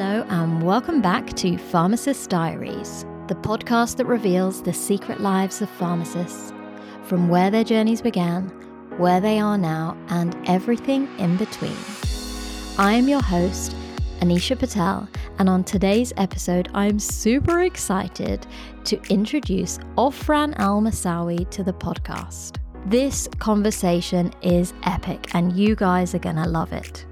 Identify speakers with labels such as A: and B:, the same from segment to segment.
A: Hello, and welcome back to Pharmacist Diaries, the podcast that reveals the secret lives of pharmacists, from where their journeys began, where they are now, and everything in between. I am your host, Anisha Patel, and on today's episode, I'm super excited to introduce Ofran Al Mossawi to the podcast. This conversation is epic, and you guys are gonna love it.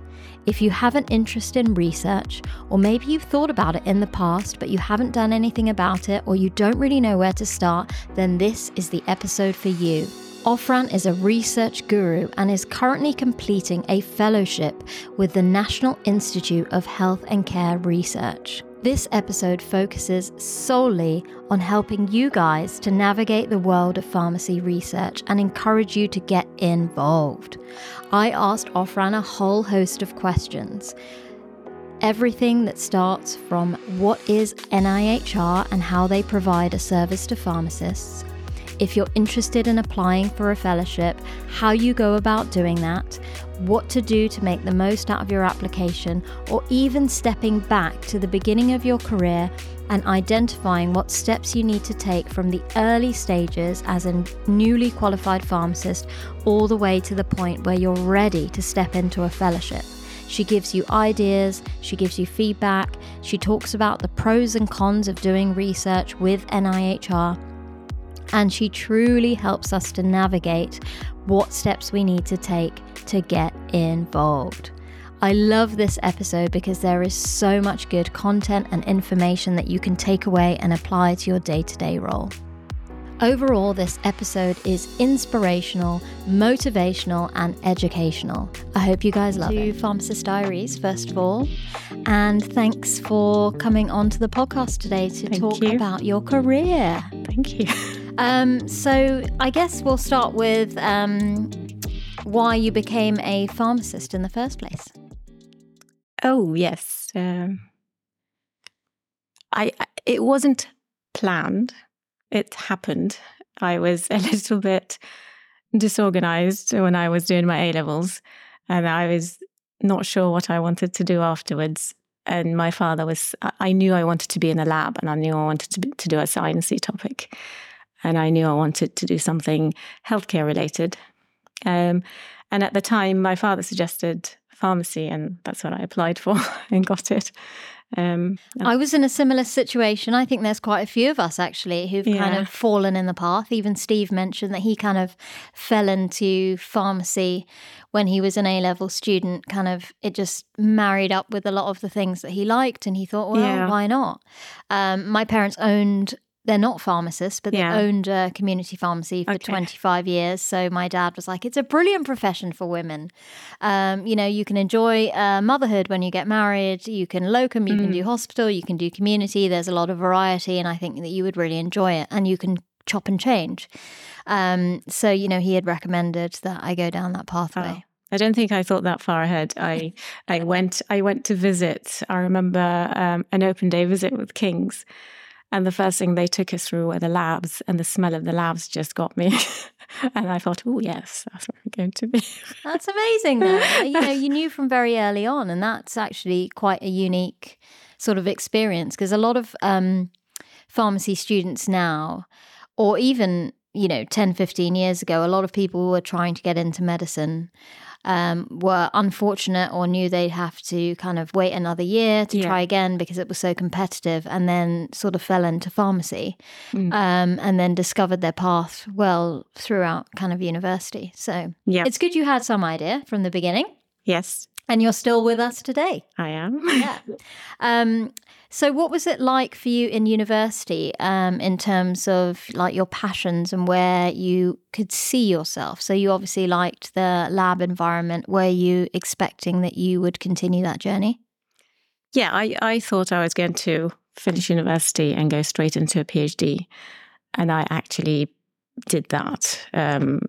A: If you have an interest in research, or maybe you've thought about it in the past but you haven't done anything about it, or you don't really know where to start, then this is the episode for you. Ofran is a research guru and is currently completing a fellowship with the National Institute of Health and Care Research. This episode focuses solely on helping you guys to navigate the world of pharmacy research and encourage you to get involved. I asked Ofran a whole host of questions. Everything that starts from what is NIHR and how they provide a service to pharmacists, if you're interested in applying for a fellowship, how you go about doing that, what to do to make the most out of your application, or even stepping back to the beginning of your career and identifying what steps you need to take from the early stages as a newly qualified pharmacist all the way to the point where you're ready to step into a fellowship. She gives you ideas, she gives you feedback, she talks about the pros and cons of doing research with NIHR and she truly helps us to navigate what steps we need to take to get involved. I love this episode because there is so much good content and information that you can take away and apply to your day to day role. Overall, this episode is inspirational, motivational, and educational. I hope you guys love to it. Pharmacist Diaries, first of all. And thanks for coming on to the podcast today to
B: Thank
A: talk
B: you.
A: about your career.
B: Thank you.
A: Um, so I guess we'll start with um, why you became a pharmacist in the first place.
B: Oh yes, um, I, I it wasn't planned. It happened. I was a little bit disorganized when I was doing my A levels, and I was not sure what I wanted to do afterwards. And my father was. I- knew I wanted to be in a lab, and I knew I wanted to be, to do a sciencey topic, and I knew I wanted to do something healthcare related. Um, and at the time, my father suggested pharmacy, and that's what I applied for and got it. Um,
A: I was in a similar situation. I think there's quite a few of us actually who've kind of fallen in the path. Even Steve mentioned that he kind of fell into pharmacy when he was an A level student. Kind of, it just married up with a lot of the things that he liked, and he thought, well,
B: Yeah.
A: why not? Um, my parents owned. They're not pharmacists, but they owned a community pharmacy for
B: Okay.
A: 25 years. So my dad was like, it's a brilliant profession for women. Um, you know, you can enjoy uh, motherhood when you get married. You can locum, you can do hospital, you can do community. There's a lot of variety, and I think that you would really enjoy it. And you can chop and change. Um, so you know, he had recommended that I go down that pathway.
B: Oh, I don't think I thought that far ahead. I I went I went to visit. I remember um, an open day visit with Kings, and the first thing they took us through were the labs, and the smell of the labs just got me. and I thought, oh yes, that's where I'm going to be.
A: That's amazing, though. you know, you knew from very early on, and that's actually quite a unique sort of experience because a lot of um, pharmacy students now, or even you know 10 15 years ago a lot of people were trying to get into medicine um, were unfortunate or knew they'd have to kind of wait another year to
B: Yeah.
A: try again because it was so competitive and then sort of fell into pharmacy
B: Mm.
A: um, and then discovered their path well throughout kind of university so
B: Yeah.
A: it's good you had some idea from the beginning
B: yes,
A: and you're still with us today.
B: I am.
A: Yeah. um, so, what was it like for you in university um, in terms of like your passions and where you could see yourself? So, you obviously liked the lab environment. Were you expecting that you would continue that journey?
B: Yeah, I, I thought I was going to finish university and go straight into a PhD. And I actually did that. Um,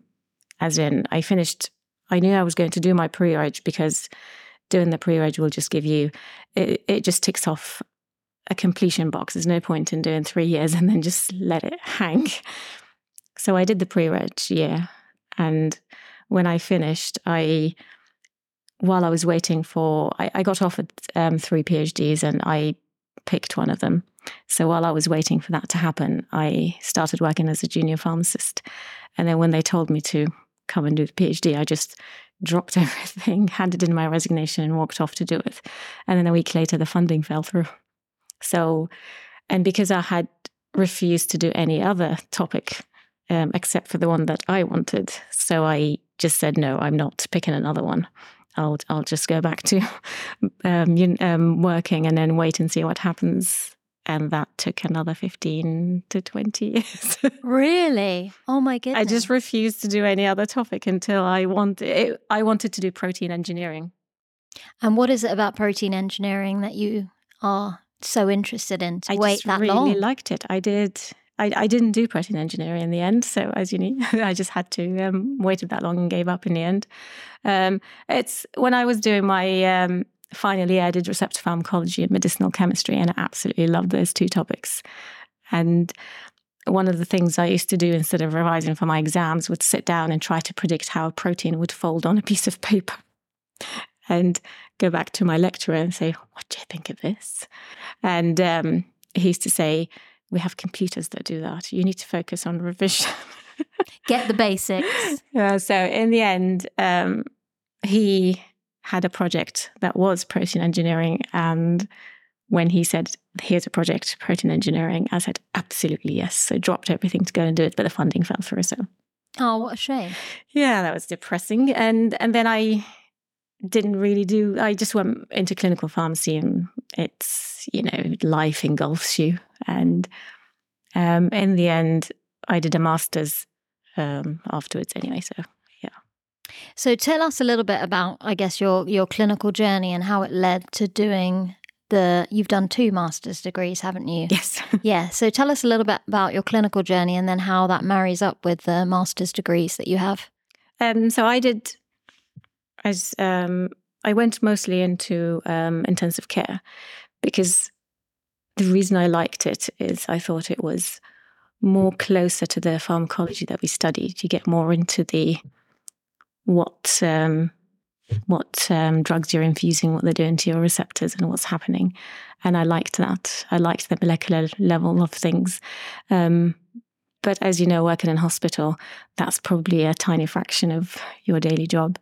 B: as in, I finished, I knew I was going to do my pre reg because doing the pre reg will just give you, it, it just ticks off a completion box. There's no point in doing three years and then just let it hang. So I did the pre reg year. And when I finished, I while I was waiting for, I, I got offered um, three PhDs and I picked one of them. So while I was waiting for that to happen, I started working as a junior pharmacist. And then when they told me to come and do the PhD, I just dropped everything, handed in my resignation, and walked off to do it. And then a week later, the funding fell through. So, and because I had refused to do any other topic um, except for the one that I wanted, so I just said no, I'm not picking another one. I'll I'll just go back to um, um, working and then wait and see what happens. And that took another fifteen to twenty years.
A: really? Oh my goodness!
B: I just refused to do any other topic until I wanted. I wanted to do protein engineering.
A: And what is it about protein engineering that you are so interested in to
B: I
A: wait that
B: really
A: long?
B: I really liked it. I did. I, I didn't do protein engineering in the end, so as you know, I just had to um, waited that long and gave up in the end. Um, it's when I was doing my um, final year, I did receptor pharmacology and medicinal chemistry, and I absolutely loved those two topics. And one of the things I used to do instead of revising for my exams would sit down and try to predict how a protein would fold on a piece of paper, and go back to my lecturer and say, "What do you think of this?" And um, he used to say we have computers that do that. You need to focus on revision.
A: Get the basics.
B: Yeah, so in the end, um, he had a project that was protein engineering. And when he said, here's a project, protein engineering, I said, absolutely yes. So dropped everything to go and do it, but the funding fell through. So
A: Oh, what a shame.
B: yeah, that was depressing. And and then I didn't really do I just went into clinical pharmacy and it's, you know, life engulfs you. And um, in the end, I did a master's um, afterwards anyway. So
A: So tell us a little bit about, I guess, your your clinical journey and how it led to doing the. You've done two master's degrees, haven't you?
B: yes.
A: Yeah. So tell us a little bit about your clinical journey and then how that marries up with the master's degrees that you have.
B: Um, so I did, as um, I went mostly into um, intensive care because the reason I liked it is I thought it was more closer to the pharmacology that we studied. You get more into the what um, what um, drugs you're infusing, what they're doing to your receptors, and what's happening. And I liked that. I liked the molecular level of things. Um, but as you know, working in hospital, that's probably a tiny fraction of your daily job.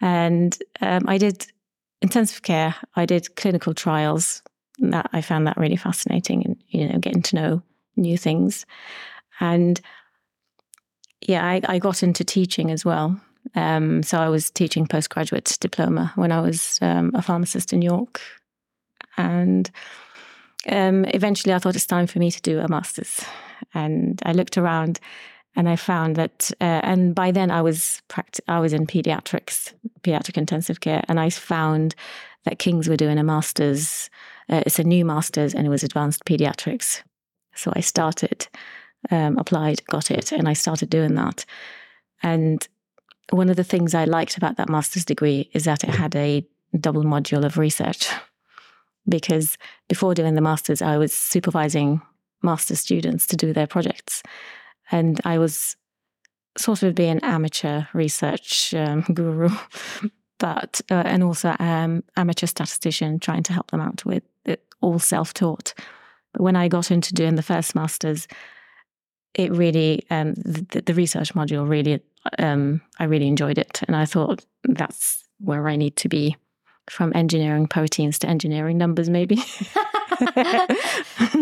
B: And um, I did intensive care. I did clinical trials. That I found that really fascinating, and you know, getting to know new things. And yeah, I, I got into teaching as well. Um, so I was teaching postgraduate diploma when I was um, a pharmacist in York, and um, eventually I thought it's time for me to do a master's. And I looked around, and I found that, uh, and by then I was pract- I was in pediatrics, pediatric intensive care, and I found that King's were doing a master's. Uh, it's a new master's, and it was advanced pediatrics. So I started, um, applied, got it, and I started doing that. And one of the things I liked about that master's degree is that it had a double module of research. Because before doing the master's, I was supervising master's students to do their projects. And I was sort of being an amateur research um, guru, but, uh, and also um, amateur statistician trying to help them out with it, all self taught. But when I got into doing the first master's, it really, um, the, the research module really um, I really enjoyed it. And I thought that's where I need to be from engineering proteins to engineering numbers, maybe.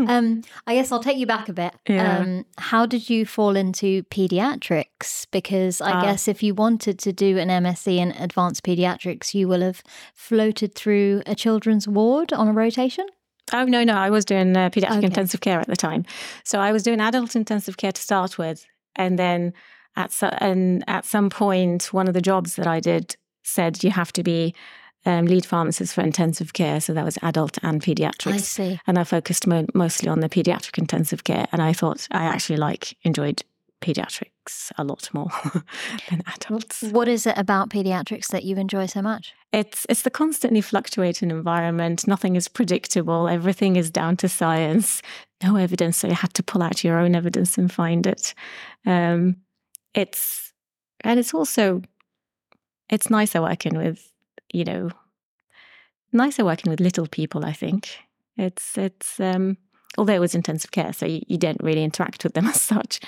A: um, I guess I'll take you back a bit.
B: Yeah.
A: Um, how did you fall into pediatrics? Because I
B: Ah.
A: guess if you wanted to do an MSc in advanced pediatrics, you will have floated through a children's ward on a rotation.
B: oh, no, no. I was doing uh, pediatric
A: Okay.
B: intensive care at the time. So I was doing adult intensive care to start with. And then at, so, and at some point, one of the jobs that I did said you have to be um, lead pharmacist for intensive care. So that was adult and pediatrics.
A: I see.
B: and I focused mo- mostly on the pediatric intensive care. And I thought I actually like enjoyed pediatrics a lot more than adults.
A: What is it about pediatrics that you enjoy so much?
B: It's it's the constantly fluctuating environment. Nothing is predictable. Everything is down to science. No evidence, so you had to pull out your own evidence and find it. Um, it's and it's also it's nicer working with you know, nicer working with little people. I think it's it's um, although it was intensive care, so you, you don't really interact with them as such.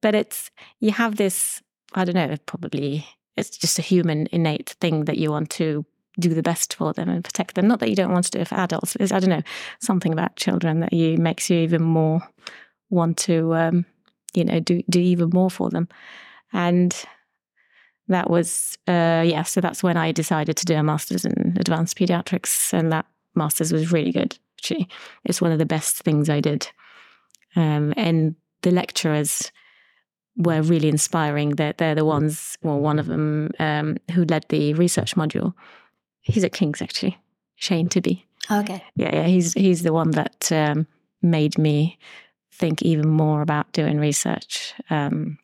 B: But it's you have this. I don't know. Probably it's just a human innate thing that you want to do the best for them and protect them. Not that you don't want to do it for adults. It's, I don't know something about children that you makes you even more want to, um, you know, do do even more for them. And that was uh, yeah. So that's when I decided to do a master's in advanced pediatrics, and that master's was really good. Actually, it's one of the best things I did. Um, and the lecturers were really inspiring. They're, they're the ones, well, one of them um, who led the research module. He's at King's actually, Shane Tibby.
A: Okay.
B: Yeah, yeah. He's he's the one that um, made me think even more about doing research. Um,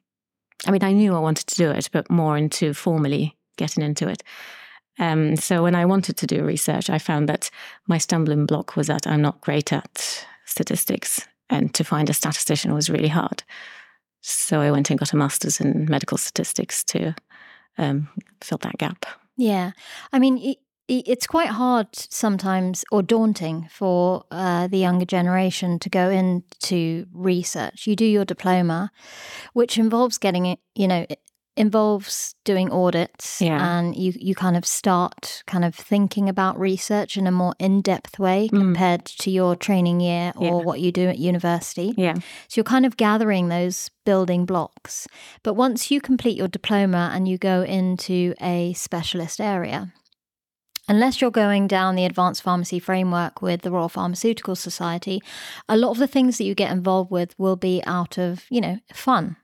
B: I mean, I knew I wanted to do it, but more into formally getting into it. Um, so when I wanted to do research, I found that my stumbling block was that I'm not great at statistics, and to find a statistician was really hard. So I went and got a master's in medical statistics to um, fill that gap.
A: Yeah. I mean, it's quite hard sometimes or daunting for uh, the younger generation to go into research. You do your diploma, which involves getting it, you know, involves doing audits
B: yeah.
A: and you you kind of start kind of thinking about research in a more in-depth way mm. compared to your training year or yeah. what you do at university.
B: Yeah.
A: So you're kind of gathering those building blocks. But once you complete your diploma and you go into a specialist area, unless you're going down the advanced pharmacy framework with the Royal Pharmaceutical Society, a lot of the things that you get involved with will be out of, you know, fun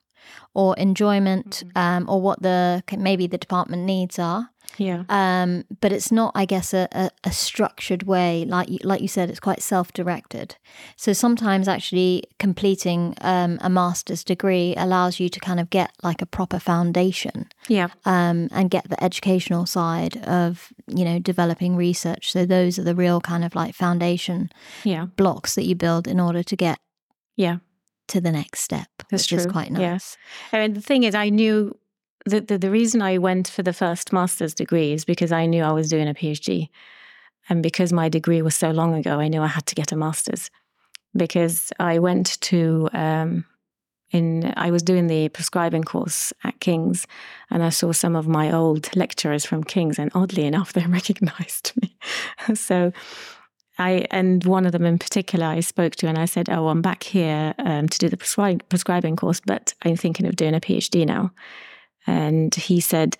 A: or enjoyment mm-hmm. um, or what the maybe the department needs are.
B: Yeah.
A: Um, but it's not, I guess, a, a, a, structured way. Like you, like you said, it's quite self-directed. So sometimes actually completing um, a master's degree allows you to kind of get like a proper foundation.
B: Yeah.
A: Um, and get the educational side of you know developing research. So those are the real kind of like foundation.
B: Yeah.
A: Blocks that you build in order to get.
B: Yeah
A: to the next step,
B: That's
A: which
B: true.
A: is quite nice.
B: Yes. I mean, the thing is, I knew that the, the reason I went for the first master's degree is because I knew I was doing a PhD. And because my degree was so long ago, I knew I had to get a master's because I went to, um, in, I was doing the prescribing course at King's and I saw some of my old lecturers from King's and oddly enough, they recognized me. so I and one of them in particular I spoke to, and I said, "Oh, I'm back here um, to do the prescri- prescribing course, but I'm thinking of doing a PhD now." And he said,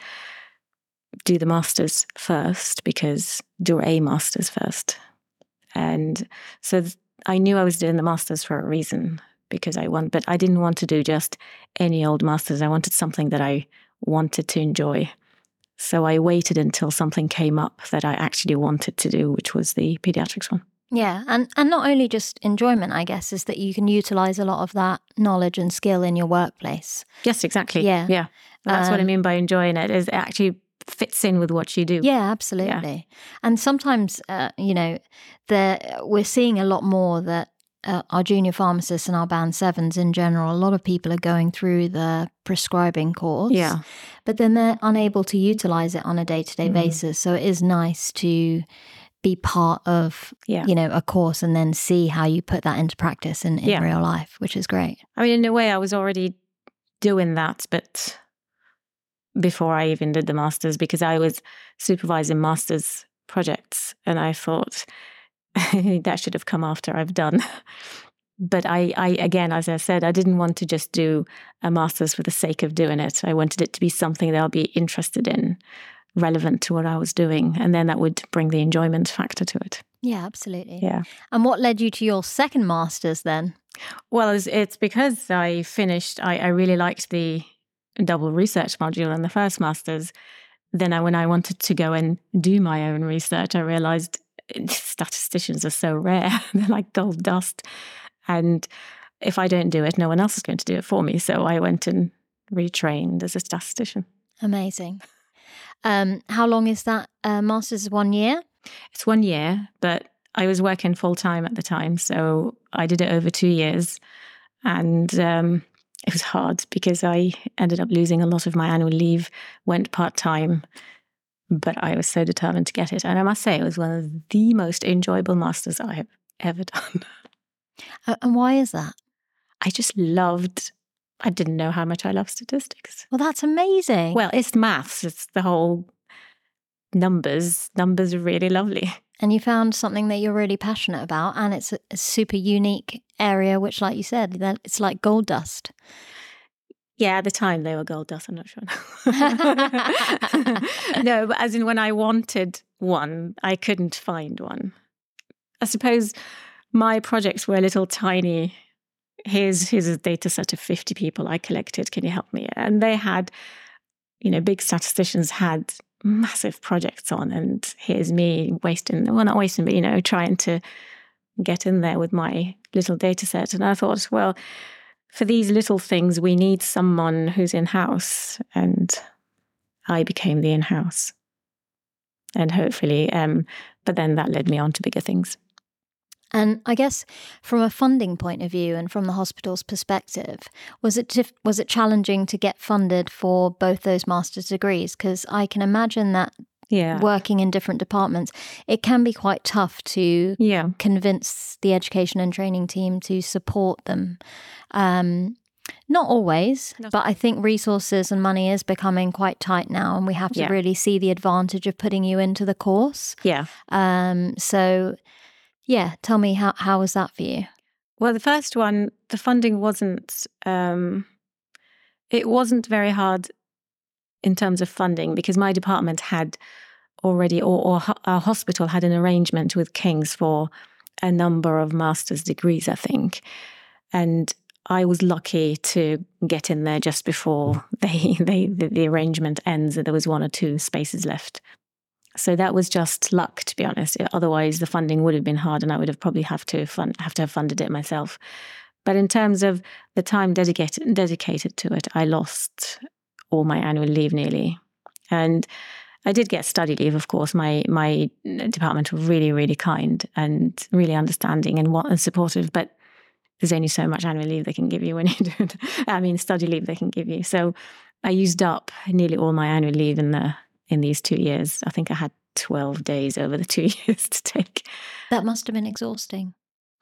B: "Do the masters first, because do a masters first." And so th- I knew I was doing the masters for a reason because I want, but I didn't want to do just any old masters. I wanted something that I wanted to enjoy. So I waited until something came up that I actually wanted to do, which was the pediatrics one.
A: Yeah, and and not only just enjoyment, I guess, is that you can utilize a lot of that knowledge and skill in your workplace.
B: Yes, exactly.
A: Yeah,
B: yeah. That's um, what I um, mean by enjoying it. Is it actually fits in with what you do.
A: Yeah, absolutely. Yeah. And sometimes, uh, you know, the we're seeing a lot more that uh, our junior pharmacists and our band sevens in general, a lot of people are going through the prescribing course.
B: Yeah.
A: But then they're unable to utilize it on a day to day basis. So it is nice to be part of
B: yeah.
A: you know a course and then see how you put that into practice in, in yeah. real life which is great
B: i mean in a way i was already doing that but before i even did the masters because i was supervising masters projects and i thought that should have come after I've done. But I, I, again, as I said, I didn't want to just do a master's for the sake of doing it. I wanted it to be something that I'll be interested in, relevant to what I was doing. And then that would bring the enjoyment factor to it.
A: Yeah, absolutely.
B: Yeah.
A: And what led you to your second master's then?
B: Well, it's, it's because I finished, I, I really liked the double research module in the first master's. Then I, when I wanted to go and do my own research, I realized statisticians are so rare. They're like gold dust. And if I don't do it, no one else is going to do it for me. So I went and retrained as a statistician.
A: Amazing. Um, how long is that uh, master's? One year?
B: It's one year, but I was working full time at the time. So I did it over two years. And um, it was hard because I ended up losing a lot of my annual leave, went part time, but I was so determined to get it. And I must say, it was one of the most enjoyable masters I have ever done.
A: And why is that?
B: I just loved. I didn't know how much I love statistics.
A: Well, that's amazing.
B: Well, it's maths. It's the whole numbers. Numbers are really lovely.
A: and you found something that you're really passionate about, and it's a, a super unique area, which, like you said, that it's like gold dust.
B: Yeah, at the time they were gold dust. I'm not sure. no, but as in when I wanted one, I couldn't find one. I suppose my projects were a little tiny. Here's here's a data set of 50 people I collected. Can you help me? And they had, you know, big statisticians had massive projects on, and here's me wasting well, not wasting, but you know, trying to get in there with my little data set. And I thought, well, for these little things, we need someone who's in house. And I became the in house. And hopefully, um, but then that led me on to bigger things.
A: And I guess from a funding point of view and from the hospital's perspective, was it was it challenging to get funded for both those master's degrees? Because I can imagine that
B: Yeah.
A: working in different departments, it can be quite tough to
B: Yeah.
A: convince the education and training team to support them. Um, not always,
B: Not
A: but I think resources and money is becoming quite tight now, and we have to
B: Yeah.
A: really see the advantage of putting you into the course.
B: Yeah.
A: Um, so, yeah, tell me how how was that for you?
B: Well, the first one, the funding wasn't um, it wasn't very hard in terms of funding because my department had already, or, or our hospital had an arrangement with King's for a number of master's degrees, I think, and I was lucky to get in there just before they, they the, the arrangement ends, there was one or two spaces left. So that was just luck, to be honest. Otherwise, the funding would have been hard, and I would have probably have to fund, have to have funded it myself. But in terms of the time dedicated dedicated to it, I lost all my annual leave nearly, and I did get study leave. Of course, my my department were really really kind and really understanding and what and supportive. But there's only so much annual leave they can give you when you do. I mean, study leave they can give you. So I used up nearly all my annual leave in the in these two years. I think I had 12 days over the two years to take.
A: That must have been exhausting.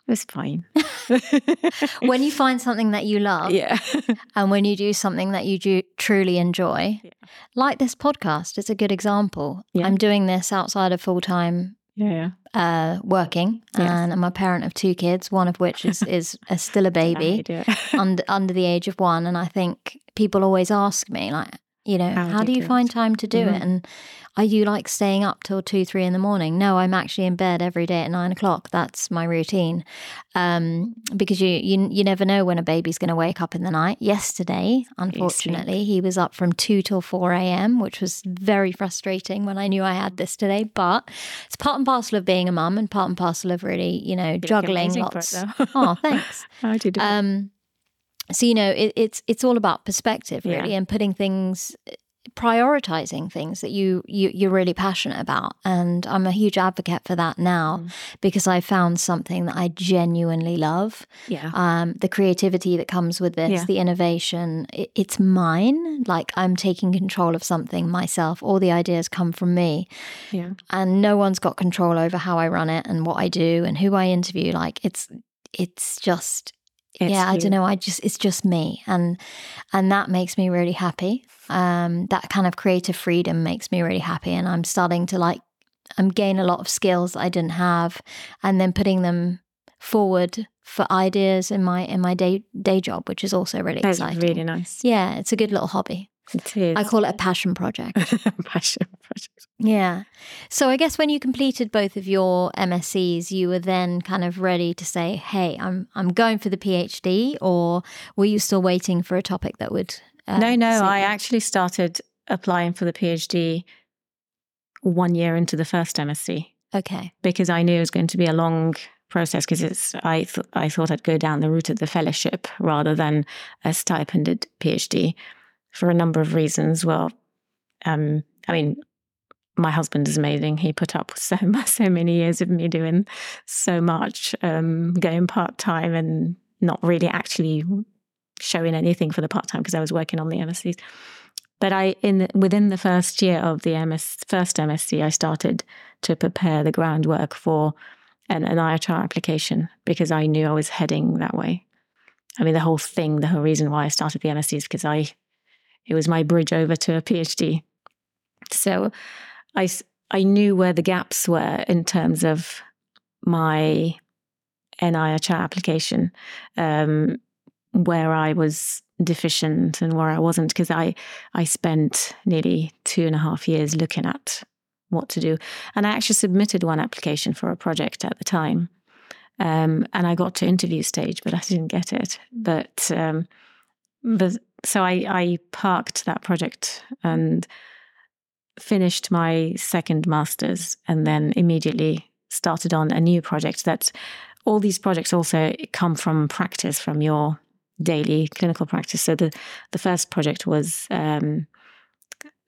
B: It was fine.
A: When you find something that you love,
B: yeah.
A: and when you do something that you do truly enjoy,
B: Yeah.
A: like this podcast, it's a good example.
B: Yeah.
A: I'm doing this outside of full time
B: Yeah.
A: uh, working,
B: Yes.
A: and I'm a parent of two kids, one of which is is a, still a baby under under the age of one. And I think people always ask me, like, you know,
B: How
A: how,
B: do you
A: find time to do
B: Mhm.
A: it? And are you like staying up till two, three in the morning? No, I'm actually in bed every day at nine o'clock. That's my routine, um, because you you you never know when a baby's going to wake up in the night. Yesterday, unfortunately, he was up from two till four a.m., which was very frustrating when I knew I had this today. But it's part and parcel of being a mum, and part and parcel of really, you know, juggling
B: amazing for it,
A: lots. oh, thanks.
B: How do you do it?
A: Um, so you know, it, it's it's all about perspective,
B: Yeah.
A: really, and putting things, prioritizing things that you you you're really passionate about. And I'm a huge advocate for that now
B: Mm.
A: because I found something that I genuinely love.
B: Yeah.
A: Um, the creativity that comes with this,
B: Yeah.
A: the innovation, it, it's mine. Like I'm taking control of something myself. All the ideas come from me
B: Yeah.
A: and no one's got control over how I run it and what I do and who I interview. Like it's it's just
B: It's
A: yeah, I don't know. I just it's just me, and and that makes me really happy. Um, that kind of creative freedom makes me really happy, and I'm starting to like I'm gaining a lot of skills I didn't have, and then putting them forward for ideas in my in my day day job, which is also really
B: That's
A: exciting.
B: really nice.
A: Yeah, it's a good little hobby.
B: It is.
A: I call it a passion project.
B: passion project.
A: Yeah. So I guess when you completed both of your MSCs, you were then kind of ready to say, "Hey, I'm I'm going for the PhD," or were you still waiting for a topic that would? Uh,
B: no, no. I
A: you?
B: actually started applying for the PhD one year into the first MSc
A: Okay.
B: because I knew it was going to be a long process because it's I th- I thought I'd go down the route of the fellowship rather than a stipended PhD for a number of reasons. Well, um, I mean, my husband is amazing. He put up with so so many years of me doing so much, um, going part time and not really actually showing anything for the part time because I was working on the MSCs. but I in within the first year of the MS first MSc, I started to prepare the groundwork for an, an NIHR application because I knew I was heading that way. I mean, the whole thing, the whole reason why I started the MSc is because I it was my bridge over to a PhD. So I I knew where the gaps were in terms of my NIHR application, um, where I was deficient and where I wasn't, because I I spent nearly two and a half years looking at what to do, and I actually submitted one application for a project at the time, um, and I got to interview stage, but I didn't get it. But um, but so I I parked that project and finished my second master's and then immediately started on a new project that all these projects also come from practice from your daily clinical practice. So the the first project was um,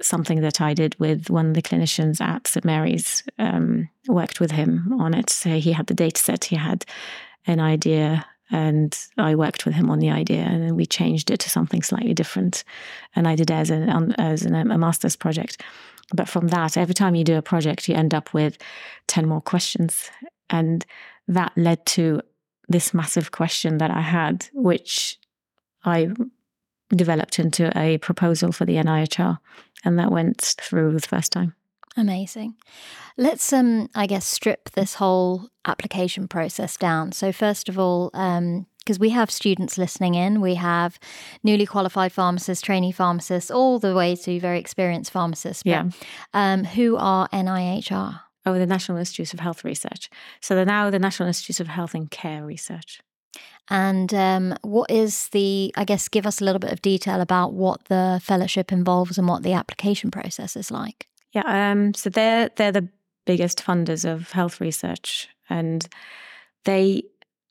B: something that I did with one of the clinicians at St Mary's um, worked with him on it. So he had the data set he had an idea and I worked with him on the idea, and then we changed it to something slightly different. And I did as, an, as an, a master's project. But from that, every time you do a project, you end up with 10 more questions. And that led to this massive question that I had, which I developed into a proposal for the NIHR. And that went through the first time.
A: Amazing. Let's, um, I guess, strip this whole application process down. So, first of all, um, because we have students listening in. We have newly qualified pharmacists, trainee pharmacists, all the way to very experienced pharmacists.
B: But, yeah.
A: Um, who are NIHR?
B: Oh, the National Institutes of Health Research. So they're now the National Institutes of Health and Care Research.
A: And um, what is the, I guess, give us a little bit of detail about what the fellowship involves and what the application process is like.
B: Yeah, um, so they're they're the biggest funders of health research, and they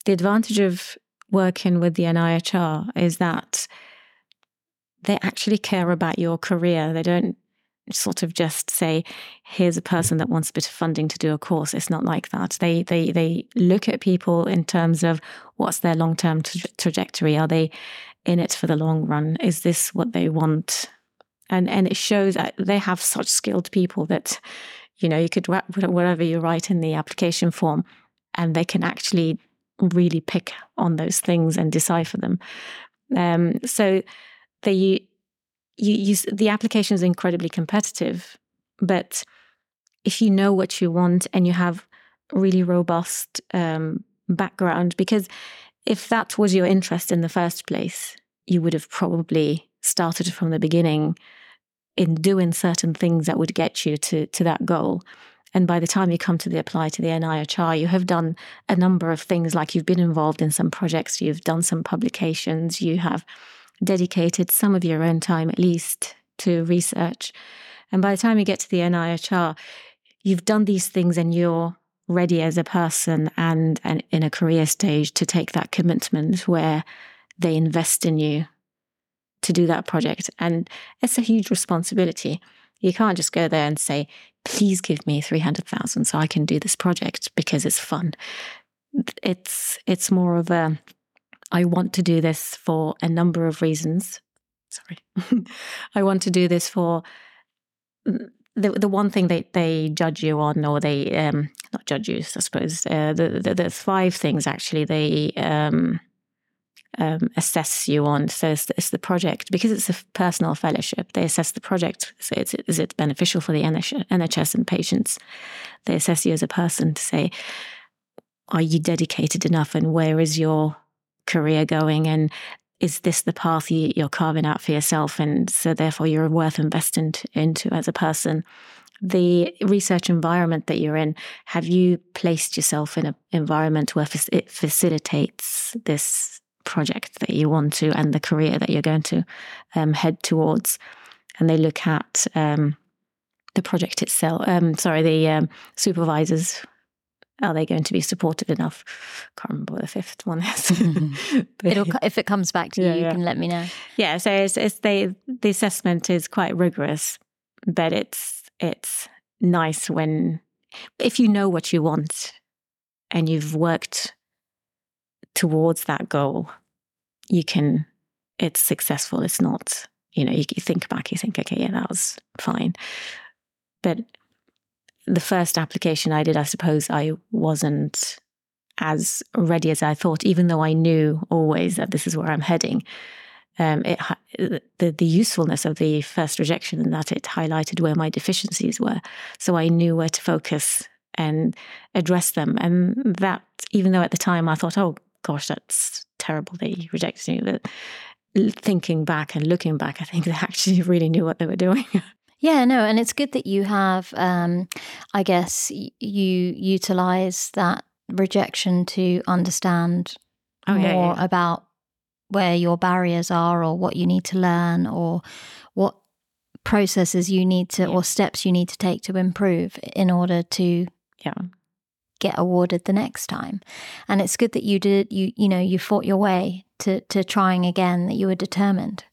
B: the advantage of working with the NIHR is that they actually care about your career. They don't sort of just say, "Here's a person that wants a bit of funding to do a course." It's not like that. They they they look at people in terms of what's their long term tra- trajectory. Are they in it for the long run? Is this what they want? And and it shows that they have such skilled people that you know you could whatever you write in the application form, and they can actually really pick on those things and decipher them. Um, so they you, the application is incredibly competitive, but if you know what you want and you have really robust um, background, because if that was your interest in the first place, you would have probably started from the beginning in doing certain things that would get you to to that goal. And by the time you come to the apply to the NIHR, you have done a number of things like you've been involved in some projects, you've done some publications, you have dedicated some of your own time at least to research. And by the time you get to the NIHR, you've done these things and you're ready as a person and, and in a career stage to take that commitment where they invest in you to do that project. And it's a huge responsibility. You can't just go there and say, please give me 300,000 so I can do this project because it's fun. It's, it's more of a, I want to do this for a number of reasons. Sorry. I want to do this for the the one thing they they judge you on, or they um, not judge you, I suppose. Uh, the, the, the five things actually they um, um, assess you on. So it's, it's, the project because it's a personal fellowship. They assess the project. So is it beneficial for the NHS and patients? They assess you as a person to say, are you dedicated enough, and where is your career going, and is this the path you're carving out for yourself? And so therefore, you're worth investing into as a person the research environment that you're in, have you placed yourself in an environment where it facilitates this project that you want to and the career that you're going to um, head towards. And they look at um, the project itself. Um, sorry, the um, supervisors. Are they going to be supportive enough? Can't remember what the fifth one is.
A: but, if it comes back to yeah, you, you yeah. can let me know.
B: Yeah, so it's, it's they, the assessment is quite rigorous, but it's it's nice when if you know what you want and you've worked towards that goal, you can, it's successful. It's not, you know, you, you think back, you think, okay, yeah, that was fine. But the first application I did, I suppose I wasn't as ready as I thought, even though I knew always that this is where I'm heading. Um, it, the, the usefulness of the first rejection and that it highlighted where my deficiencies were. So I knew where to focus and address them. And that, even though at the time I thought, oh gosh, that's terrible, they rejected me. But thinking back and looking back, I think they actually really knew what they were doing.
A: Yeah, no, and it's good that you have, um, I guess, you utilize that rejection to understand oh, more yeah, yeah. about where your barriers are or what you need to learn or what processes you need to yeah. or steps you need to take to improve in order to
B: yeah
A: get awarded the next time and it's good that you did you you know you fought your way to to trying again that you were determined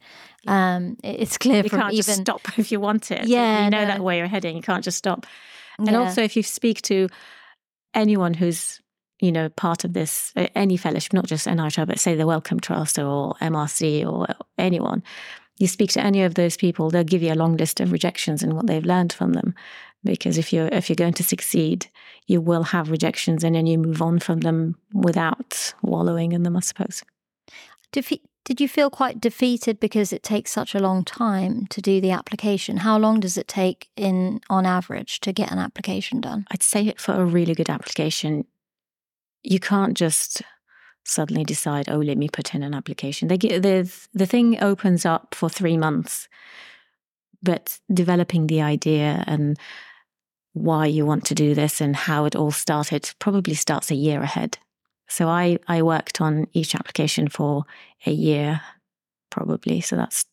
A: um it's clear
B: you
A: from
B: can't
A: even
B: just stop if you want it
A: yeah
B: you know
A: no.
B: that way you're heading you can't just stop and yeah. also if you speak to anyone who's you know, part of this, any fellowship, not just NIHR, but say the Wellcome Trust or MRC or anyone, you speak to any of those people, they'll give you a long list of rejections and what they've learned from them. Because if you're if you're going to succeed, you will have rejections, and then you move on from them without wallowing in them. I suppose.
A: Defe- did you feel quite defeated because it takes such a long time to do the application? How long does it take in on average to get an application done?
B: I'd say it for a really good application, you can't just suddenly decide, oh, let me put in an application. They get, the, the thing opens up for three months, but developing the idea and why you want to do this and how it all started probably starts a year ahead. So I, I worked on each application for a year, probably. So that's,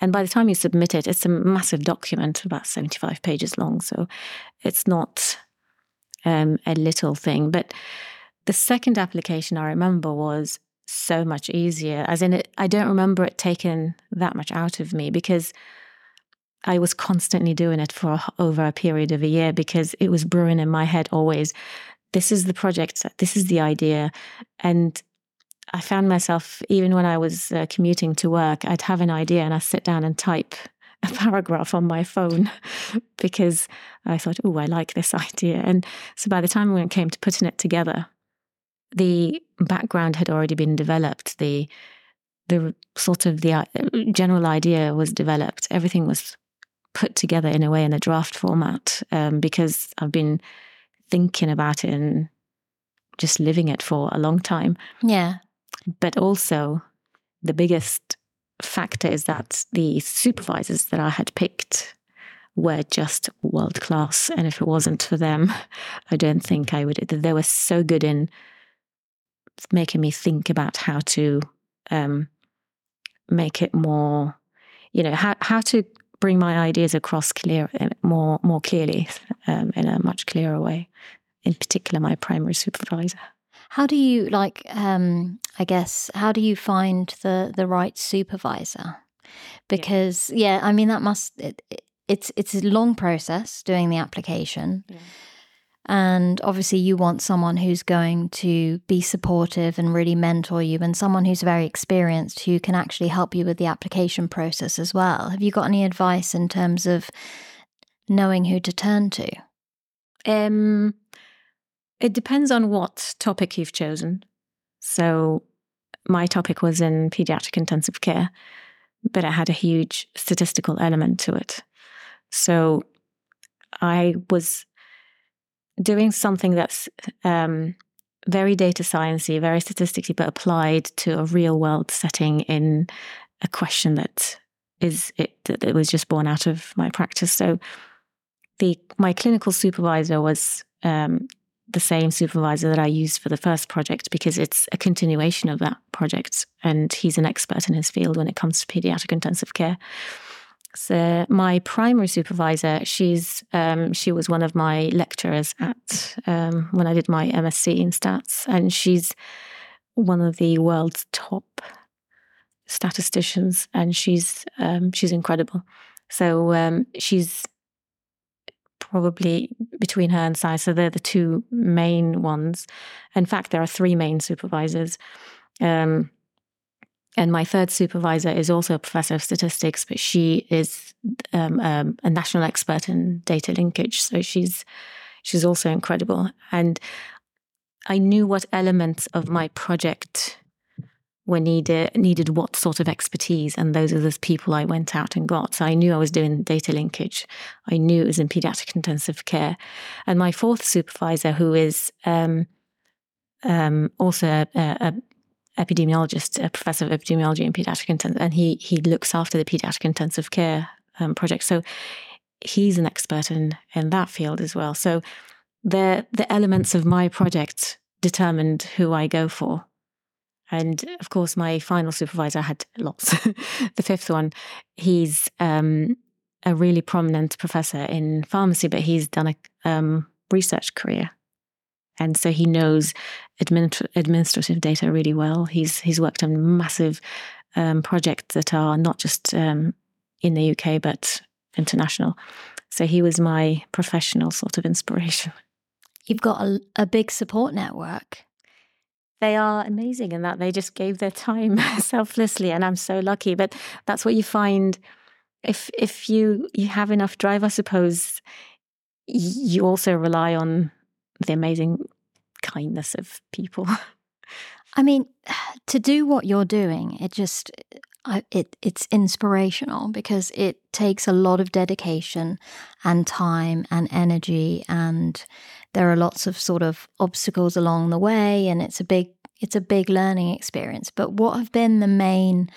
B: and by the time you submit it, it's a massive document, about 75 pages long. So it's not um, a little thing. But the second application I remember was so much easier, as in, it, I don't remember it taking that much out of me because I was constantly doing it for over a period of a year because it was brewing in my head always. This is the project, this is the idea. And I found myself, even when I was uh, commuting to work, I'd have an idea and I'd sit down and type a paragraph on my phone because I thought, oh, I like this idea. And so by the time when it came to putting it together, the background had already been developed. The the sort of the uh, general idea was developed. Everything was put together in a way in a draft format um, because I've been thinking about it and just living it for a long time.
A: Yeah.
B: But also, the biggest factor is that the supervisors that I had picked were just world class. And if it wasn't for them, I don't think I would. They were so good in making me think about how to um, make it more, you know, how how to bring my ideas across clear more more clearly um, in a much clearer way. In particular, my primary supervisor.
A: How do you like? Um, I guess how do you find the the right supervisor? Because yeah, yeah I mean that must it, it, it's it's a long process doing the application. Yeah. And obviously, you want someone who's going to be supportive and really mentor you, and someone who's very experienced who can actually help you with the application process as well. Have you got any advice in terms of knowing who to turn to?
B: Um, it depends on what topic you've chosen. So, my topic was in pediatric intensive care, but it had a huge statistical element to it. So, I was doing something that's um, very data sciencey, very statistically, but applied to a real world setting in a question that is it that was just born out of my practice. So the my clinical supervisor was um, the same supervisor that I used for the first project because it's a continuation of that project, and he's an expert in his field when it comes to pediatric intensive care. So my primary supervisor, she's um, she was one of my lecturers at um, when I did my MSc in stats, and she's one of the world's top statisticians, and she's um, she's incredible. So um, she's probably between her and Sai, so they're the two main ones. In fact, there are three main supervisors. Um, and my third supervisor is also a professor of statistics, but she is um, um, a national expert in data linkage. So she's she's also incredible. And I knew what elements of my project were needed needed what sort of expertise, and those are the people I went out and got. So I knew I was doing data linkage. I knew it was in pediatric intensive care. And my fourth supervisor, who is um, um, also a, a, epidemiologist, a professor of epidemiology in pediatric intensive, and he he looks after the pediatric intensive care um, project. So he's an expert in in that field as well. So the the elements of my project determined who I go for. And of course, my final supervisor had lots. the fifth one, he's um, a really prominent professor in pharmacy, but he's done a um, research career and so he knows administ- administrative data really well. He's he's worked on massive um, projects that are not just um, in the UK but international. So he was my professional sort of inspiration.
A: You've got a, a big support network.
B: They are amazing in that they just gave their time selflessly, and I'm so lucky. But that's what you find if if you you have enough drive, I suppose. You also rely on the amazing kindness of people.
A: I mean, to do what you're doing, it just I, it it's inspirational because it takes a lot of dedication and time and energy, and there are lots of sort of obstacles along the way, and it's a big it's a big learning experience. But what have been the main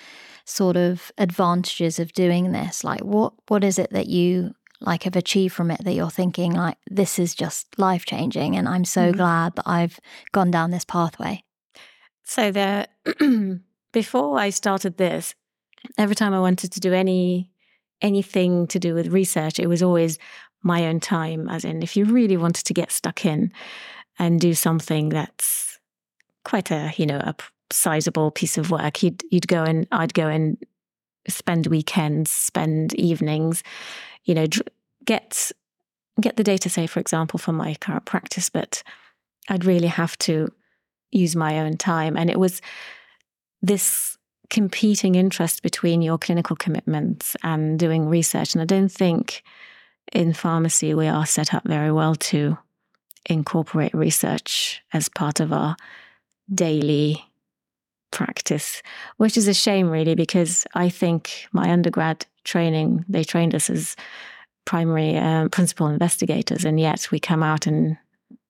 A: sort of advantages of doing this? Like, what what is it that you like have achieved from it that you're thinking like this is just life changing and I'm so mm-hmm. glad that I've gone down this pathway?
B: So the before I started this, every time I wanted to do any anything to do with research, it was always my own time. As in, if you really wanted to get stuck in and do something that's quite a you know a sizable piece of work, you'd you'd go and I'd go and spend weekends, spend evenings, you know, get get the data, say, for example, for my current practice, but I'd really have to use my own time. And it was this competing interest between your clinical commitments and doing research. And I don't think in pharmacy we are set up very well to incorporate research as part of our daily practice, which is a shame, really, because I think my undergrad training, they trained us as primary um, principal investigators, and yet we come out and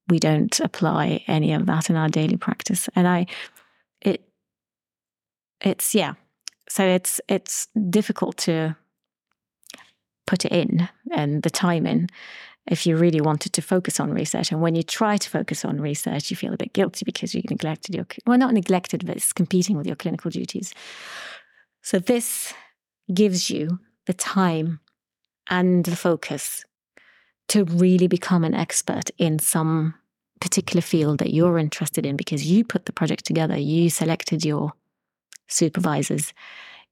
B: we don't apply any of that in our daily practice. And I, it, it's yeah, so it's it's difficult to put it in and the time in if you really wanted to focus on research. And when you try to focus on research, you feel a bit guilty because you neglected your well, not neglected, but it's competing with your clinical duties. So this gives you the time and the focus to really become an expert in some particular field that you're interested in because you put the project together, you selected your supervisors,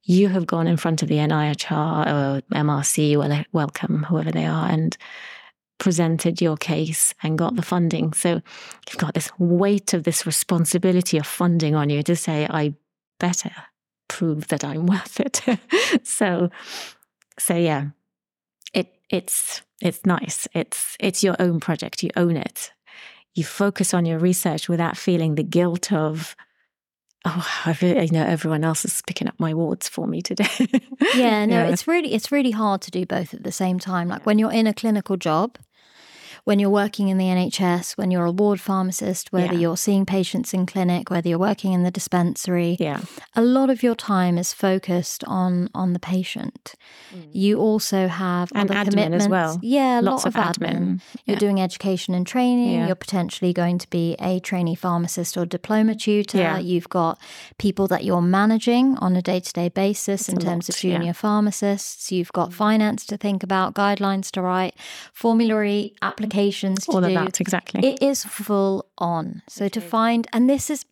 B: you have gone in front of the NIHR or MRC, Wellcome, whoever they are, and presented your case and got the funding. So you've got this weight of this responsibility of funding on you to say, I better prove that I'm worth it. so, so yeah, it it's it's nice. It's it's your own project. You own it. You focus on your research without feeling the guilt of oh, I, really, know everyone else is picking up my wards for me today.
A: yeah, no, yeah. it's really it's really hard to do both at the same time. Like when you're in a clinical job, when you're working in the NHS, when you're a ward pharmacist, whether yeah. you're seeing patients in clinic, whether you're working in the dispensary,
B: yeah.
A: a lot of your time is focused on on the patient. Mm. You also have
B: and
A: other
B: admin
A: commitments.
B: as well.
A: Yeah,
B: lots
A: lot of, admin. admin. You're doing education and training. Yeah. You're potentially going to be a trainee pharmacist or diploma tutor. Yeah. You've got people that you're managing on a day to day basis in terms lot, of junior pharmacists. You've got finance to think about, guidelines to write, formulary applications to
B: all
A: do.
B: of that exactly
A: it is full on so to find and this is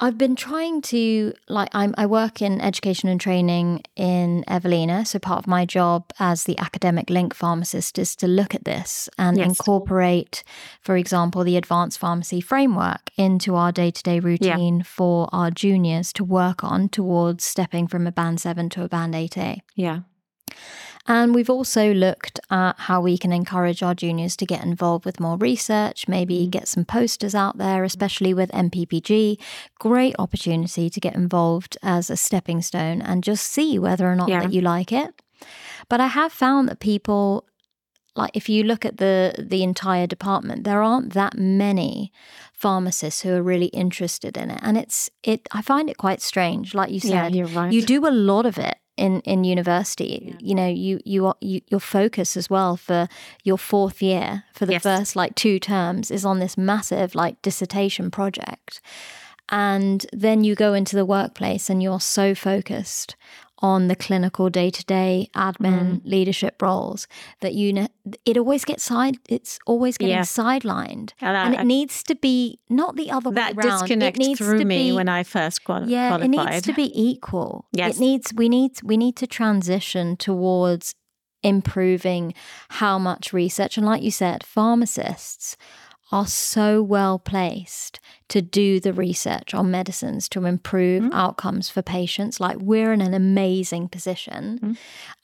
A: I've been trying to like I'm, I work in education and training in Evelina, so part of my job as the academic link pharmacist is to look at this and
B: Yes.
A: incorporate, for example, the advanced pharmacy framework into our day to day routine for our juniors to work on towards stepping from a band seven to a band eight A.
B: Yeah.
A: And we've also looked at how we can encourage our juniors to get involved with more research, maybe mm. get some posters out there, especially with NPPG. Great opportunity to get involved as a stepping stone and just see whether or not
B: Yeah.
A: that you like it. But I have found that people like if you look at the the entire department there aren't that many pharmacists who are really interested in it and it's it I find it quite strange like you
B: Yeah,
A: said
B: you're right.
A: you do a lot of it in in university
B: Yeah.
A: you know you you are you, your focus as well for your fourth year for the
B: Yes.
A: first like two terms is on this massive like dissertation project and then you go into the workplace and you're so focused on the clinical day-to-day admin
B: Mm.
A: leadership roles that you know it always gets side it's always getting
B: Yeah.
A: sidelined
B: And I-
A: and it
B: I-
A: needs to be not the other
B: that
A: way around
B: disconnect
A: it needs
B: threw
A: to
B: me
A: be,
B: when I first quali-
A: yeah,
B: qualified.
A: it needs to be equal.
B: Yes.
A: It needs we need we need to transition towards improving how much research and like you said, pharmacists are so well placed to do the research on medicines to improve
B: Mm.
A: outcomes for patients. Like we're in an amazing position.
B: Mm.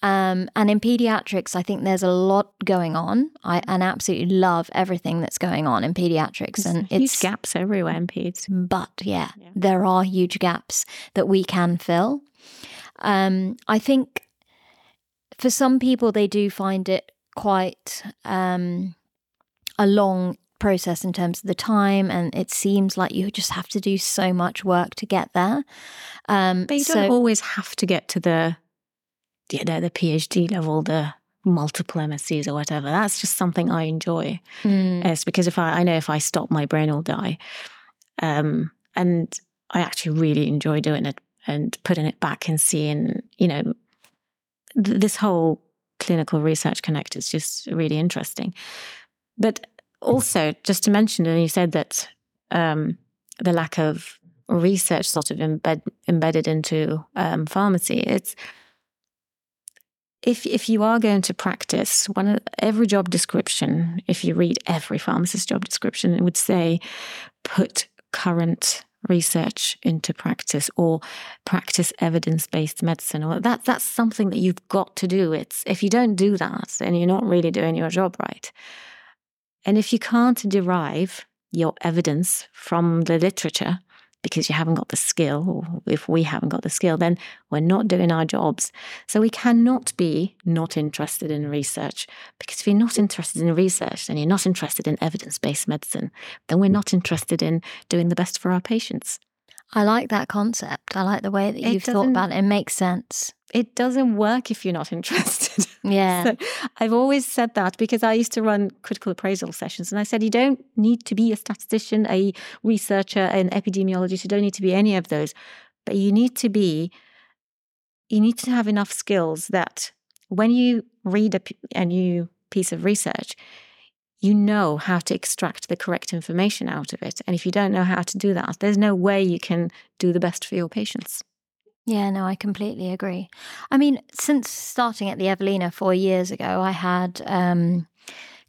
A: Um, and in pediatrics, I think there's a lot going on. I and absolutely love everything that's going on in pediatrics.
B: There's
A: and
B: huge
A: it's
B: gaps everywhere in peds.
A: but yeah,
B: Yeah.
A: there are huge gaps that we can fill. Um, I think for some people, they do find it quite um, a long process in terms of the time, and it seems like you just have to do so much work to get there. Um,
B: But you
A: so,
B: don't always have to get to the, you know, the PhD level, the multiple MSCs or whatever. That's just something I enjoy.
A: Mm,
B: It's because if I, I know if I stop, my brain will die. Um, and I actually really enjoy doing it and putting it back and seeing, you know, th- this whole clinical research connect is just really interesting. But also, just to mention, and you said that um, the lack of research sort of embed, embedded into um, pharmacy, it's if if you are going to practice one every job description, if you read every pharmacist job description, it would say put current research into practice or practice evidence-based medicine or that that's something that you've got to do. It's if you don't do that then you're not really doing your job right and if you can't derive your evidence from the literature because you haven't got the skill, or if we haven't got the skill, then we're not doing our jobs. So we cannot be not interested in research because if you're not interested in research, then you're not interested in evidence based medicine, then we're not interested in doing the best for our patients.
A: I like that concept. I like the way that
B: It
A: you've thought about it. It makes sense.
B: It doesn't work if you're not interested.
A: Yeah.
B: So I've always said that because I used to run critical appraisal sessions and I said, you don't need to be a statistician, a researcher, an epidemiologist. You don't need to be any of those. But you need to be, you need to have enough skills that when you read a, a new piece of research, you know how to extract the correct information out of it. And if you don't know how to do that, there's no way you can do the best for your patients.
A: Yeah, no, I completely agree. I mean, since starting at the Evelina four years ago, I had um,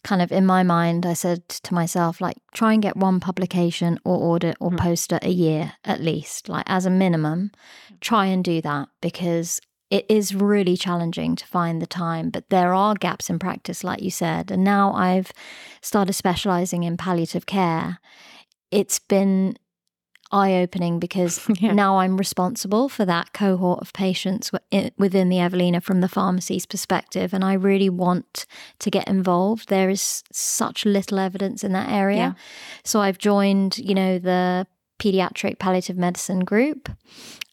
A: kind of in my mind, I said to myself, like, try and get one publication or audit or
B: Mm.
A: poster a year at least, like as a minimum. Try and do that because it is really challenging to find the time, but there are gaps in practice, like you said. And now I've started specializing in palliative care. It's been eye opening because
B: Yeah.
A: now I'm responsible for that cohort of patients within the Evelina from the pharmacy's perspective. And I really want to get involved. There is such little evidence in that area.
B: Yeah.
A: So I've joined, you know, the pediatric palliative medicine group.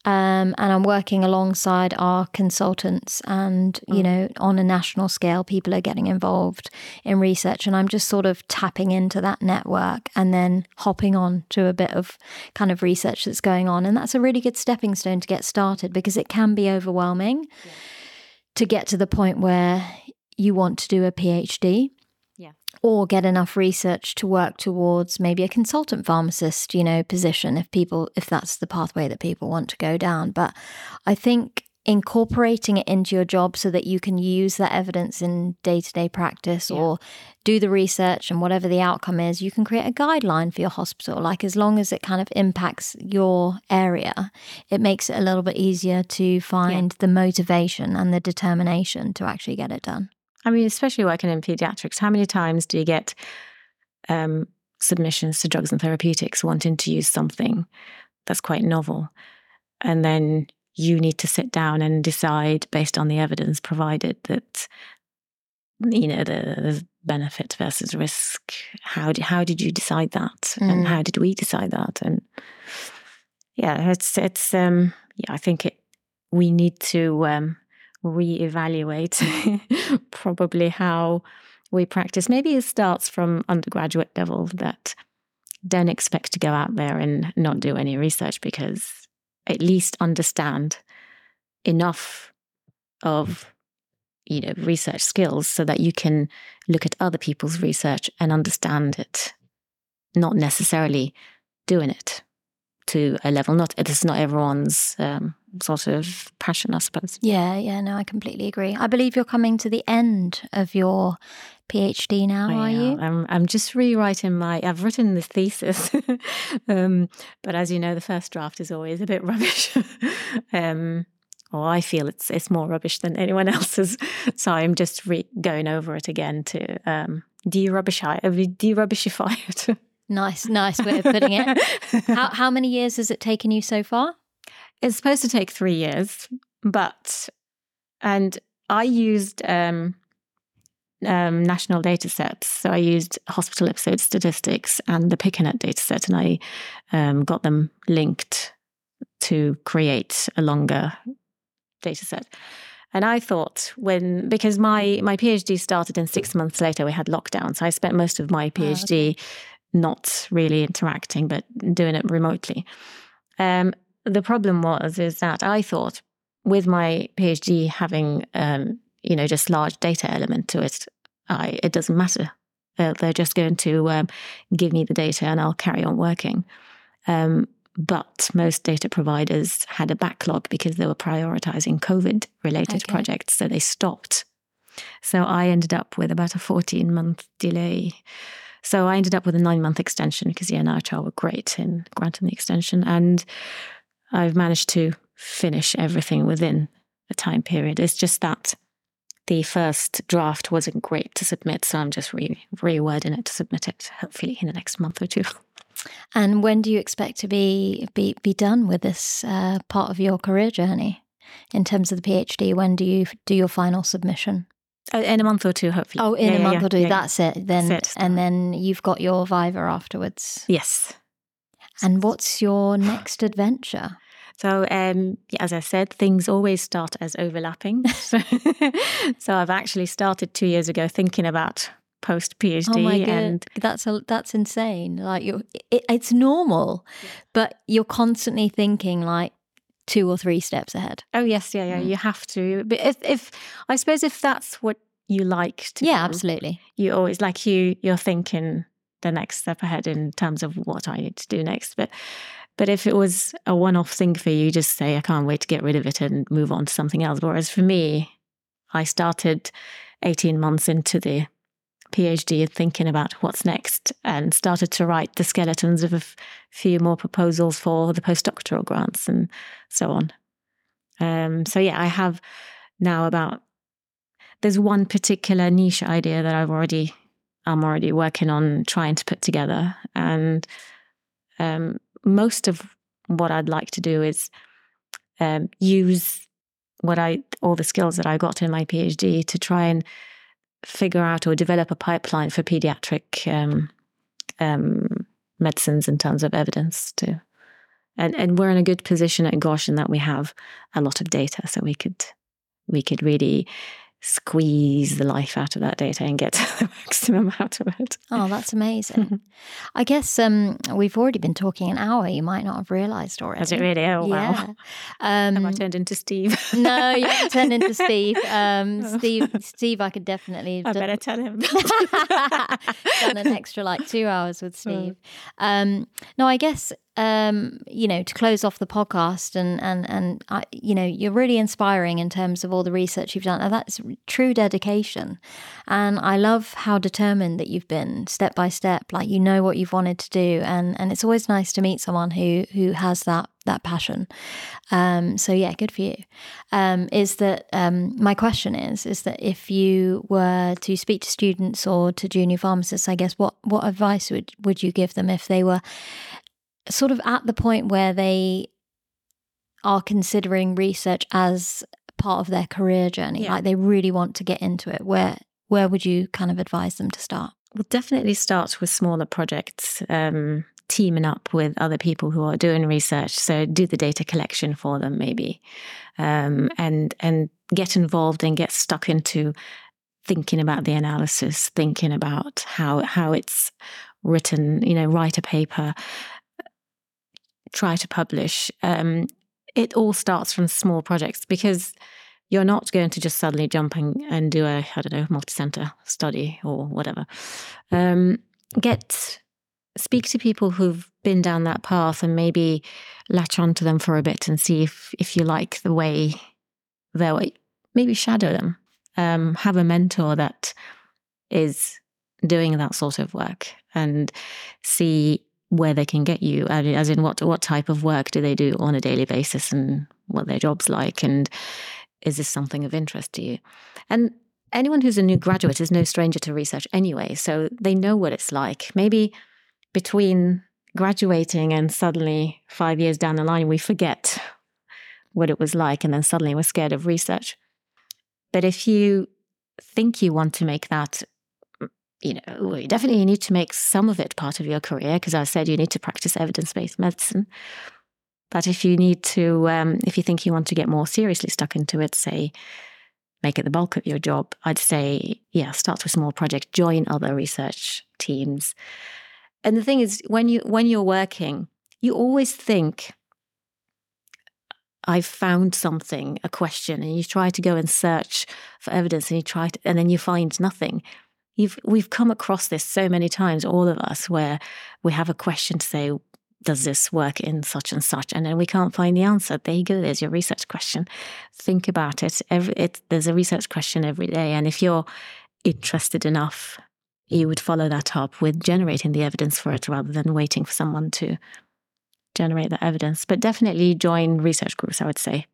A: Um, and I'm working alongside our consultants, and you
B: Mm.
A: know, on a national scale, people are getting involved in research, and I'm just sort of tapping into that network and then hopping on to a bit of kind of research that's going on, and that's a really good stepping stone to get started because it can be overwhelming to get to the point where you want to do a PhD. Or get enough research to work towards maybe a consultant pharmacist, you know, position if people if that's the pathway that people want to go down. But I think incorporating it into your job so that you can use that evidence in day-to-day practice yeah. or do the research and whatever the outcome is you can create a guideline for your hospital like as long as it kind of impacts your area it makes it a little bit easier to find yeah. the motivation and the determination to actually get it done
B: i mean especially working in pediatrics how many times do you get um, submissions to drugs and therapeutics wanting to use something that's quite novel? And then you need to sit down and decide based on the evidence provided that you know the, the benefit versus risk. How did, how did you decide that? Mm. and how did we decide that? And yeah it's it's um yeah i think it we need to um reevaluate probably how we practice. Maybe it starts from undergraduate level that don't expect to go out there and not do any research because at least understand enough of you know research skills so that you can look at other people's research and understand it not necessarily doing it to a level. Not it's not everyone's um, sort of passion i suppose
A: yeah yeah no i completely agree i believe you're coming to the end of your phd now I are am. you
B: I'm, I'm just rewriting my i've written the thesis um, but as you know the first draft is always a bit rubbish um, or I feel it's it's more rubbish than anyone else's. So I'm just re- going over it again to um, de-rubbishify, de-rubbishify it.
A: Nice, nice way of putting it. how, how many years has it taken you so far?
B: It's supposed to take three years, but and I used um, um, national data sets. So I used hospital episode statistics and the PICANET data set, and I um, got them linked to create a longer data set. And I thought when because my my PhD started and six months later we had lockdown, so I spent most of my PhD oh, okay. not really interacting but doing it remotely. Um, the problem was is that I thought with my PhD having um, you know just large data element to it, I, it doesn't matter. Uh, they're just going to um, give me the data and I'll carry on working. Um, but most data providers had a backlog because they were prioritizing COVID related okay. projects. So they stopped. So I ended up with about a 14 month delay. So I ended up with a nine month extension because the NIHR were great in granting the extension. And I've managed to finish everything within a time period. It's just that the first draft wasn't great to submit. So I'm just re- rewording it to submit it hopefully in the next month or two.
A: And when do you expect to be be, be done with this uh, part of your career journey in terms of the PhD? When do you do your final submission?
B: Uh, in a month or two, hopefully.
A: Oh, in yeah, a month yeah, or two. Yeah, That's it. Then, That's it. and then you've got your Viva afterwards.
B: Yes.
A: And what's your next adventure?
B: So, um, as I said, things always start as overlapping. so, I've actually started two years ago thinking about post PhD. Oh my God. and
A: that's a, that's insane. Like you, it, it's normal, yeah. but you're constantly thinking like two or three steps ahead.
B: Oh yes, yeah, yeah. Mm. You have to. But if, if I suppose if that's what you like to,
A: yeah,
B: do,
A: absolutely.
B: You always like you. You're thinking the next step ahead in terms of what I need to do next, but. But if it was a one off thing for you, you just say, I can't wait to get rid of it and move on to something else. Whereas for me, I started 18 months into the PhD thinking about what's next and started to write the skeletons of a f- few more proposals for the postdoctoral grants and so on. Um, so yeah, I have now about there's one particular niche idea that I've already I'm already working on trying to put together, and um, most of what I'd like to do is um, use what I all the skills that I got in my PhD to try and figure out or develop a pipeline for pediatric um, um, medicines in terms of evidence too. And and we're in a good position at GOSH in that we have a lot of data, so we could we could really squeeze the life out of that data and get the maximum out of it.
A: Oh, that's amazing. I guess um, we've already been talking an hour. You might not have realised already.
B: Has it really? Oh,
A: yeah.
B: wow. Um, have I turned into Steve?
A: no, you haven't turned into Steve. Um, Steve, Steve, I could definitely.
B: I better tell him.
A: done an extra like two hours with Steve. Um, no, I guess um, you know, to close off the podcast, and and and I, you know, you're really inspiring in terms of all the research you've done. And that's true dedication, and I love how determined that you've been, step by step. Like you know what you've wanted to do, and and it's always nice to meet someone who who has that that passion. Um, so yeah, good for you. Um, is that um, my question is is that if you were to speak to students or to junior pharmacists, I guess what what advice would would you give them if they were sort of at the point where they are considering research as part of their career journey yeah. like they really want to get into it where where would you kind of advise them to start?
B: Well definitely start with smaller projects um, teaming up with other people who are doing research. So do the data collection for them maybe. Um, and and get involved and get stuck into thinking about the analysis thinking about how how it's written you know write a paper try to publish, um, it all starts from small projects because you're not going to just suddenly jump and, and do a, I don't know, multi-center study or whatever. Um, get speak to people who've been down that path and maybe latch onto them for a bit and see if if you like the way they're maybe shadow them. Um, have a mentor that is doing that sort of work and see where they can get you, as in what what type of work do they do on a daily basis and what their job's like, and is this something of interest to you? And anyone who's a new graduate is no stranger to research anyway, so they know what it's like. Maybe between graduating and suddenly five years down the line, we forget what it was like, and then suddenly we're scared of research. But if you think you want to make that you know, you definitely need to make some of it part of your career because I said you need to practice evidence based medicine. But if you need to, um, if you think you want to get more seriously stuck into it, say, make it the bulk of your job, I'd say, yeah, start with small projects, join other research teams. And the thing is, when you when you're working, you always think, I've found something, a question, and you try to go and search for evidence, and you try to, and then you find nothing. You've, we've come across this so many times, all of us, where we have a question to say, does this work in such and such? And then we can't find the answer. There you go. There's your research question. Think about it. Every, it there's a research question every day. And if you're interested enough, you would follow that up with generating the evidence for it rather than waiting for someone to generate the evidence. But definitely join research groups, I would say.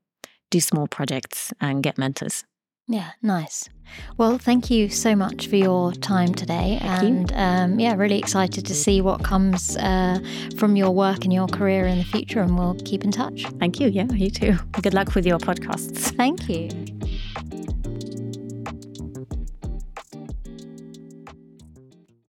B: Do small projects and get mentors.
A: Yeah, nice. Well, thank you so much for your time today.
B: Thank
A: and um, yeah, really excited to see what comes uh, from your work and your career in the future. And we'll keep in touch.
B: Thank you. Yeah, you too. Good luck with your podcasts.
A: Thank you.